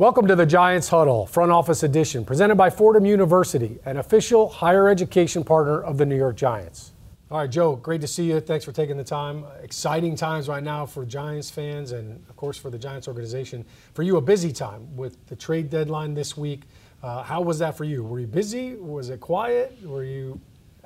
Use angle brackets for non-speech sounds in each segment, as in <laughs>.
Welcome to the Giants Huddle, Front Office Edition, presented by Fordham University, an official higher education partner of the New York Giants. All right, Joe, great to see you. Thanks for taking the time. Exciting times right now for Giants fans and, of course, for the Giants organization. For you, a busy time with the trade deadline this week. Uh, how was that for you? Were you busy? Was it quiet? Were you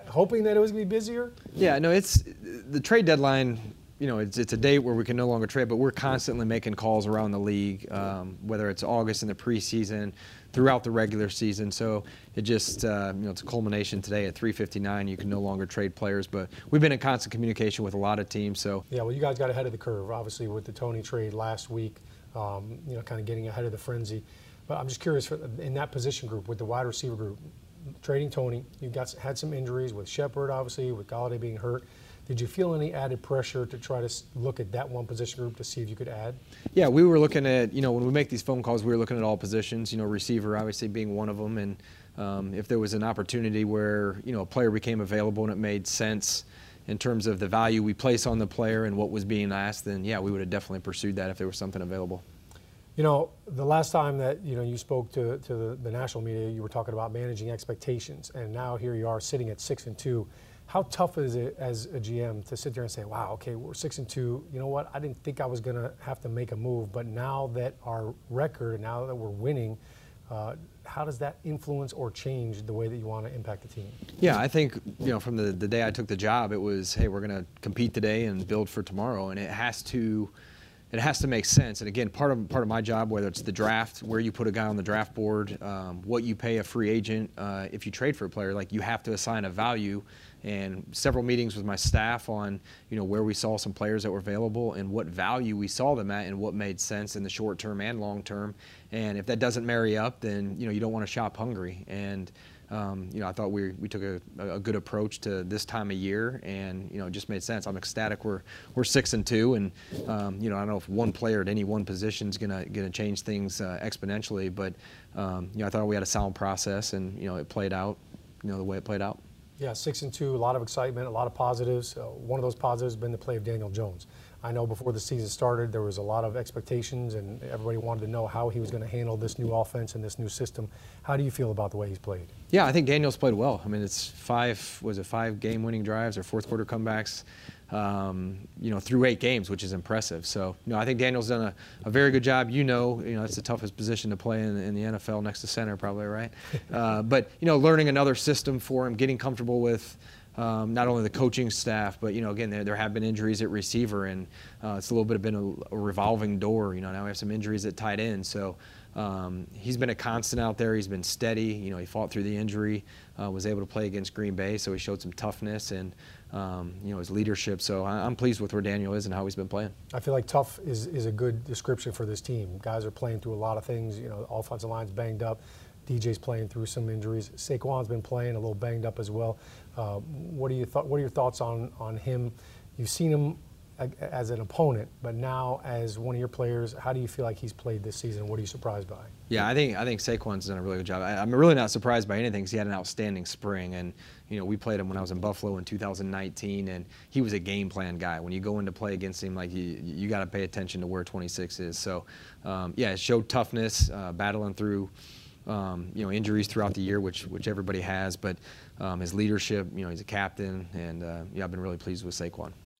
hoping that it was going to be busier? Yeah, no, it's the trade deadline you know, it's, it's a date where we can no longer trade, but we're constantly making calls around the league, um, whether it's August in the preseason, throughout the regular season. So it just, uh, you know, it's a culmination today at 3:59. You can no longer trade players, but we've been in constant communication with a lot of teams. So yeah, well, you guys got ahead of the curve, obviously, with the Toney trade last week. Um, you know, kind of getting ahead of the frenzy. But I'm just curious, for, in that position group with the wide receiver group, trading Toney. You've got had some injuries with Shepard, obviously, with Golladay being hurt. Did you feel any added pressure to try to look at that one position group to see if you could add? Yeah, we were looking at, you know, when we make these phone calls, we were looking at all positions, you know, receiver obviously being one of them. And um, if there was an opportunity where, you know, a player became available and it made sense in terms of the value we place on the player and what was being asked, then yeah, we would have definitely pursued that if there was something available. You know, the last time that you know you spoke to, to the, the national media, you were talking about managing expectations, and now here you are sitting at six and two. How tough is it as a GM to sit there and say, "Wow, okay, we're six and two. You know what? I didn't think I was going to have to make a move, but now that our record, now that we're winning, uh, how does that influence or change the way that you want to impact the team? Yeah, I think you know from the the day I took the job, it was, hey, we're going to compete today and build for tomorrow, and it has to it has to make sense. And again, part of part of my job, whether it's the draft, where you put a guy on the draft board, um, what you pay a free agent, uh, if you trade for a player, like you have to assign a value and several meetings with my staff on you know where we saw some players that were available and what value we saw them at and what made sense in the short term and long term. And if that doesn't marry up, then you know you don't want to shop hungry. And um, you know I thought we we took a, a, good approach to this time of year, and you know it just made sense. I'm ecstatic. We're we're six and two, and um, you know I don't know if one player at any one position is gonna gonna change things uh, exponentially, but um, you know I thought we had a sound process, and you know it played out, you know the way it played out. Yeah, six and two, a lot of excitement, a lot of positives. Uh, one of those positives has been the play of Daniel Jones. I know before the season started, there was a lot of expectations, and everybody wanted to know how he was going to handle this new offense and this new system. How do you feel about the way he's played? Yeah, I think Daniel's played well. I mean, it's five was it five game-winning drives or fourth quarter comebacks um, you know, through eight games, which is impressive. So, you know, I think Daniel's done a, a very good job. You know, you know, it's the toughest position to play in, in the NFL next to center, probably, right? <laughs> uh, but, you know, learning another system for him, getting comfortable with um, not only the coaching staff, but, you know, again, there, there have been injuries at receiver, and uh, it's a little bit of been a, a, revolving door. You know, now we have some injuries at tight end. So, um, he's been a constant out there. He's been steady. You know, he fought through the injury, uh, was able to play against Green Bay, so he showed some toughness and um, you know his leadership. So I, am pleased with where Daniel is and how he's been playing. I feel like tough is, is a good description for this team. Guys are playing through a lot of things. You know, offensive line's banged up. DJ's playing through some injuries. Saquon's been playing a little banged up as well. Uh, what are you th- What are your thoughts on on him? You've seen him as an opponent, but now as one of your players, how do you feel like he's played this season? What are you surprised by? Yeah, I think I think Saquon's done a really good job. I, am really not surprised by anything because he had an outstanding spring, and you know we played him when I was in Buffalo in 2019, and he was a game plan guy. When you go into play against him, like you you got to pay attention to where 26 is. So um, yeah, it showed toughness, uh, battling through. Um, you know injuries throughout the year, which which everybody has, but um, his leadership, you know, he's a captain, and uh, yeah, I've been really pleased with Saquon.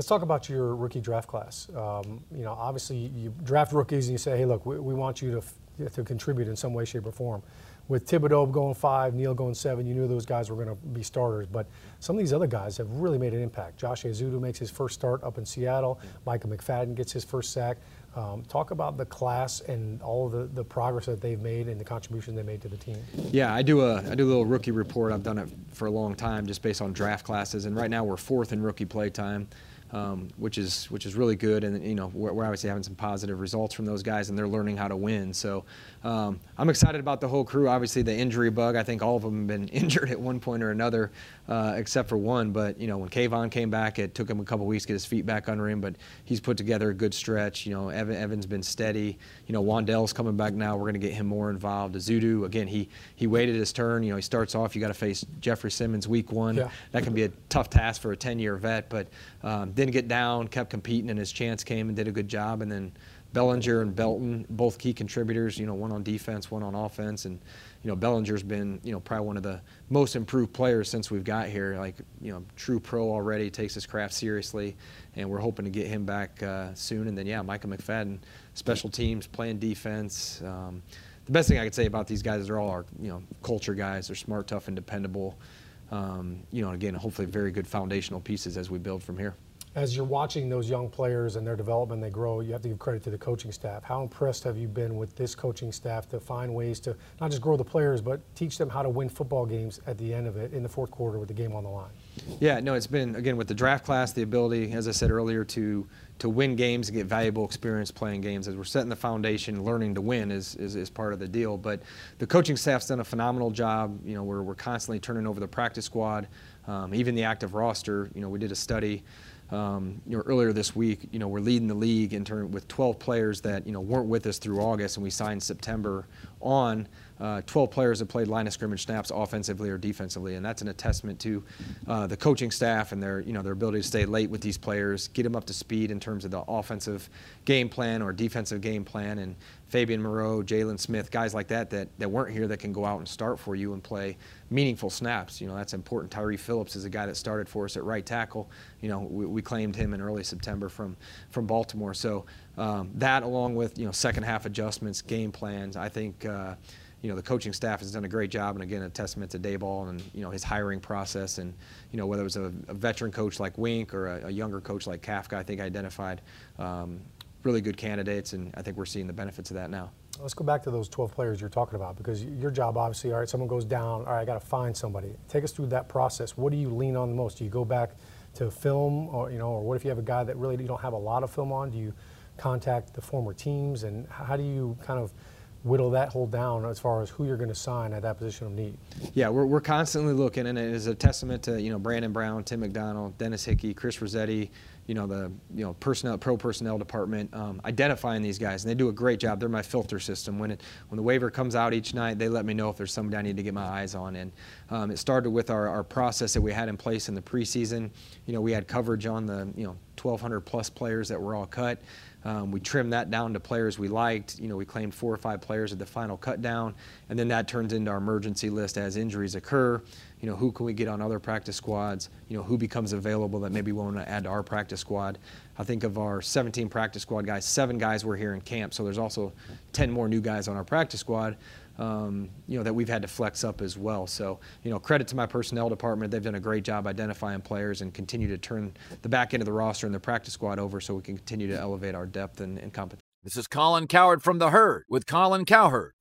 Let's talk about your rookie draft class. Um, you know, obviously you draft rookies and you say, hey, look, we, we want you to, to contribute in some way, shape, or form. With Thibodeaux going five, Neal going seven, you knew those guys were going to be starters. But some of these other guys have really made an impact. Josh Ezeudu makes his first start up in Seattle. Micah McFadden gets his first sack. Um, talk about the class and all the, the progress that they've made and the contribution they made to the team. Yeah, I do a I do a little rookie report. I've done it for a long time, just based on draft classes. And right now we're fourth in rookie play time um, which is which is really good. And you know we're, we're, obviously having some positive results from those guys, and they're learning how to win. So um, I'm excited about the whole crew. Obviously the injury bug. I think all of them have been <laughs> injured at one point or another, uh, except for one. But you know when Kayvon came back, it took him a couple weeks to get his feet back under him, but he's put together a good stretch. You know Evan, Evan's been steady. You know Wan'Dale's coming back now. We're going to get him more involved. Ezeudu again. He he waited his turn. You know he starts off. You got to face Jeffrey Simmons week one. Yeah. That can be a tough task for a 10-year vet, but um, didn't get down, kept competing, and his chance came and did a good job. And then Bellinger and Belton, both key contributors. You know, one on defense, one on offense, and you know Bellinger's been you know probably one of the most improved players since we've got here. Like you know, true pro already, takes his craft seriously, and we're hoping to get him back uh, soon. And then yeah, Micah McFadden, special teams, playing defense. Um, the best thing I could say about these guys is they're all our you know culture guys. They're smart, tough, and dependable um, you know, again, hopefully very good foundational pieces as we build from here. As you're watching those young players and their development, they grow, you have to give credit to the coaching staff. How impressed have you been with this coaching staff to find ways to not just grow the players, but teach them how to win football games at the end of it in the fourth quarter with the game on the line? Yeah, no, it's been, again, with the draft class, the ability, as I said earlier, to to win games and get valuable experience playing games. As we're setting the foundation, learning to win is, is, is, part of the deal. But the coaching staff's done a phenomenal job. You know, we're, we're constantly turning over the practice squad, um, even the active roster. You know, we did a study. Um, you know, earlier this week, you know, we're leading the league in term with 12 players that you know weren't with us through August, and we signed September on uh, 12 players have played line of scrimmage snaps offensively or defensively, and that's an testament to uh, the coaching staff and their you know their ability to stay late with these players, get them up to speed in terms of the offensive game plan or defensive game plan, and Fabian Moreau, Jaylon Smith, guys like that, that that weren't here that can go out and start for you and play meaningful snaps. You know that's important. Tyree Phillips is a guy that started for us at right tackle. You know we, we claimed him in early September from from Baltimore. So um, that along with you know second half adjustments, game plans, I think. Uh, you know the coaching staff has done a great job, and again a testament to Daboll and you know his hiring process, and you know whether it was a, a veteran coach like Wink or a, a, younger coach like Kafka, I think identified um, really good candidates, and I think we're seeing the benefits of that now. Let's go back to those 12 players you're talking about because your job obviously, all right, someone goes down, all right, I got to find somebody. Take us through that process. What do you lean on the most? Do you go back to film, or you know, or what if you have a guy that really you don't have a lot of film on? Do you contact the former teams, and how do you kind of whittle that whole down as far as who you're going to sign at that position of need? Yeah, we're, we're constantly looking, and it is a testament to you know Brandon Brown, Tim McDonnell, Dennis Hickey, Chris Rossetti, you know the you know personnel pro personnel department um, identifying these guys, and they do a great job. They're my filter system. When it when the waiver comes out each night, they let me know if there's somebody I need to get my eyes on. And um, it started with our, our process that we had in place in the preseason. You know, we had coverage on the you know 1,200 plus players that were all cut. Um, we trimmed that down to players we liked. You know, we claimed four or five players at the final cut down, and then that turns into our emergency list as injuries occur. You know, who can we get on other practice squads? You know, who becomes available that maybe we want to add to our practice squad. I think of our 17 practice squad guys, seven guys were here in camp, so there's also 10 more new guys on our practice squad. Um, you know that we've had to flex up as well. So you know credit to my personnel department; they've done a great job identifying players and continue to turn the back end of the roster and the practice squad over so we can continue to elevate our depth and, and competition. This is Colin Cowherd from The Herd with Colin Cowherd.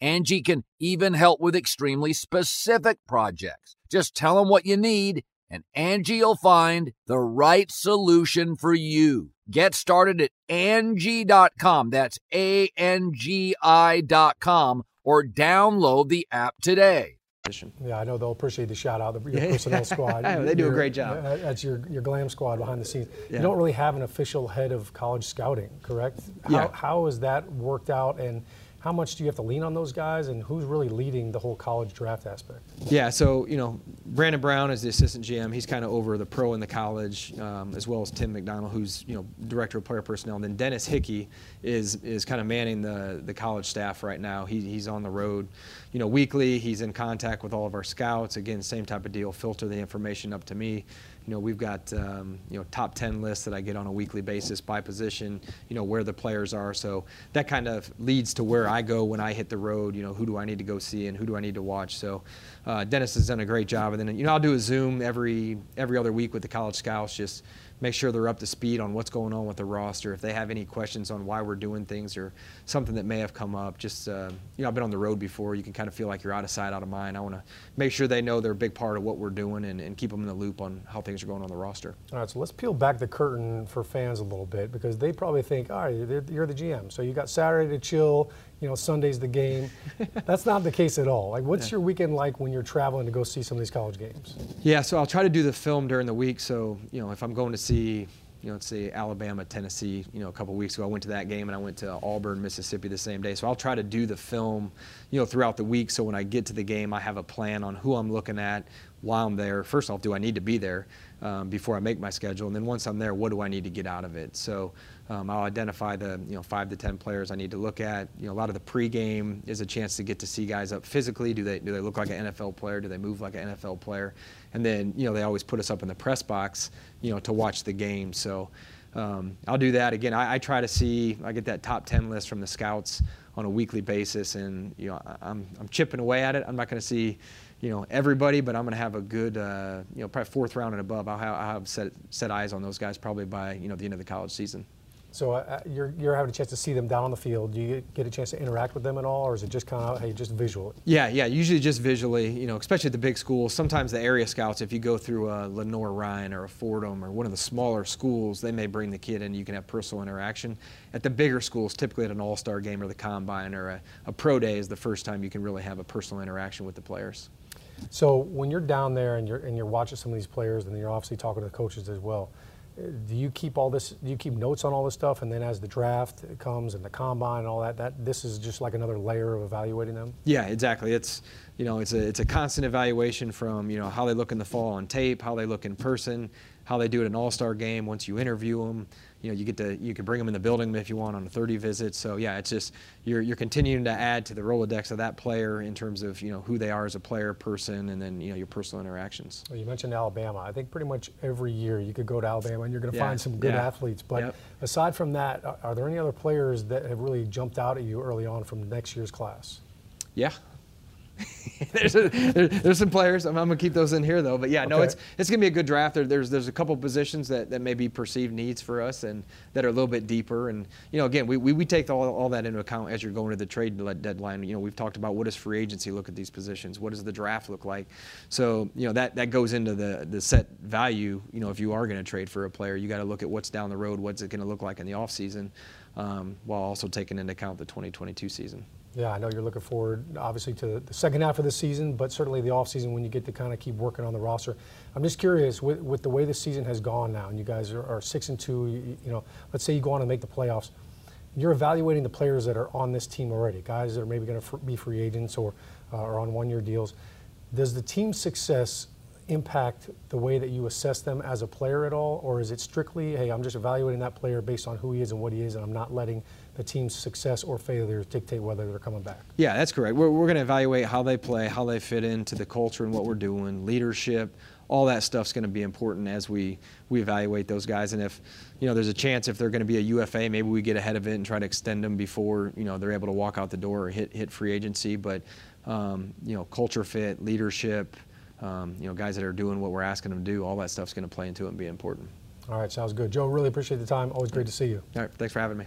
Angie can even help with extremely specific projects. Just tell them what you need and Angie will find the right solution for you. Get started at Angie.com. That's A-N-G-I dot com or download the app today. Yeah, I know they'll appreciate the shout out, your personnel <laughs> squad. they do a great job. Uh, that's your, your glam squad behind the scenes. Yeah. You don't really have an official head of college scouting, correct? How, yeah. how has that worked out and – how much do you have to lean on those guys, and who's really leading the whole college draft aspect? Yeah, so you know, Brandon Brown is the assistant GM. He's kind of over the pro and the college, um, as well as Tim McDonnell, who's you know director of player personnel. And then Dennis Hickey is is kind of manning the the college staff right now. He, he's on the road, you know, weekly. He's in contact with all of our scouts. Again, same type of deal. Filter the information up to me you know, we've got um, you know top 10 lists that I get on a weekly basis by position. You know where the players are, so that kind of leads to where I go when I hit the road. You know, who do I need to go see and who do I need to watch? So uh, Dennis has done a great job, and then you know I'll do a Zoom every every other week with the college scouts, just make sure they're up to speed on what's going on with the roster. If they have any questions on why we're doing things or something that may have come up, just uh, you know, I've been on the road before. You can kind of feel like you're out of sight, out of mind. I want to make sure they know they're a big part of what we're doing and, and keep them in the loop on how things are going on the roster. All right, so let's peel back the curtain for fans a little bit because they probably think, all right, you're the GM, so you got Saturday to chill you know, Sunday's the game. <laughs> That's not the case at all. Like, what's yeah. your weekend like when you're traveling to go see some of these college games? Yeah, so I'll try to do the film during the week. So, you know, if I'm going to see, you know, let's say Alabama, Tennessee, you know, a couple weeks ago, I went to that game and I went to Auburn, Mississippi the same day. So I'll try to do the film, you know, throughout the week. So when I get to the game, I have a plan on who I'm looking at while I'm there. First off, do I need to be there um, before I make my schedule? And then once I'm there, what do I need to get out of it? So um, I'll identify the you know five to ten players I need to look at. You know, a lot of the pregame is a chance to get to see guys up physically. Do they do they look like an NFL player? Do they move like an NFL player? And then you know they always put us up in the press box, you know, to watch the game. So um, I'll do that again. I, I, try to see. I get that top ten list from the scouts on a weekly basis, and you know I'm I'm chipping away at it. I'm not going to see you know everybody, but I'm going to have a good, uh, you know, probably fourth round and above. I'll have, I'll have set, set eyes on those guys probably by you know the end of the college season. So uh, you're, you're having a chance to see them down on the field. Do you get a chance to interact with them at all, or is it just kind of hey, just visually? Yeah, yeah, usually just visually. You know, especially at the big schools. Sometimes the area scouts, if you go through a Lenoir-Rhyne or a Fordham or one of the smaller schools, they may bring the kid in. And you can have personal interaction. At the bigger schools, typically at an All-Star game or the Combine or a, a pro day is the first time you can really have a personal interaction with the players. So when you're down there and you're and you're watching some of these players, and you're obviously talking to the coaches as well do you keep all this do you keep notes on all this stuff? And then as the draft comes and the combine and all that that this is just like another layer of evaluating them? Yeah exactly. It's you know it's a it's a constant evaluation from you know how they look in the fall on tape how they look in person how they do at an all-star game once you interview them you know, you get to you can bring them in the building if you want on a 30 visit. So yeah, it's just you're you're continuing to add to the Rolodex of that player in terms of you know who they are as a player, person, and then you know your personal interactions. Well, you mentioned Alabama. I think pretty much every year you could go to Alabama and you're going to yeah. find some good yeah. athletes. But yep. aside from that, are there any other players that have really jumped out at you early on from next year's class? Yeah, <laughs> there's, a, there's some players. I'm, I'm, gonna keep those in here though. But yeah, no, it's it's gonna be a good draft. There, there's there's a couple positions that, that may be perceived needs for us and that are a little bit deeper. And you know, again, we, we, we take all, all that into account as you're going to the trade deadline. You know, we've talked about what does free agency look at these positions? What does the draft look like? So you know that that goes into the the set value. You know, if you are going to trade for a player, you got to look at what's down the road. What's it going to look like in the offseason, um, while also taking into account the 2022 season. Yeah, I know you're looking forward, obviously, to the second half of the season, but certainly the offseason when you get to kind of keep working on the roster. I'm just curious, with, with the way the season has gone now, and you guys are, are six and two, you, you, know, let's say you go on and make the playoffs, you're evaluating the players that are on this team already, guys that are maybe going to be free agents or uh, are on one-year deals. Does the team's success impact the way that you assess them as a player at all, or is it strictly, hey, I'm just evaluating that player based on who he is and what he is, and I'm not letting the team's success or failure dictate whether they're coming back. Yeah, that's correct. We're, we're going to evaluate how they play, how they fit into the culture and what we're doing, leadership. All that stuff's going to be important as we, we evaluate those guys. And if you know there's a chance if they're going to be a UFA, maybe we get ahead of it and try to extend them before you know they're able to walk out the door or hit hit free agency. But um, you know culture fit, leadership, um, you know guys that are doing what we're asking them to do, all that stuff's going to play into it and be important. All right, sounds good. Joe, really appreciate the time. Always great to see you. All right, thanks for having me.